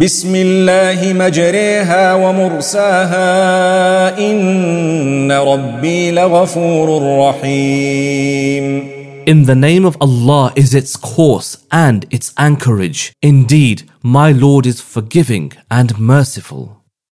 بسم الله مجريها ومرساها إن ربي لغفور رحيم In the name of Allah is its course and its anchorage. Indeed, my Lord is forgiving and merciful.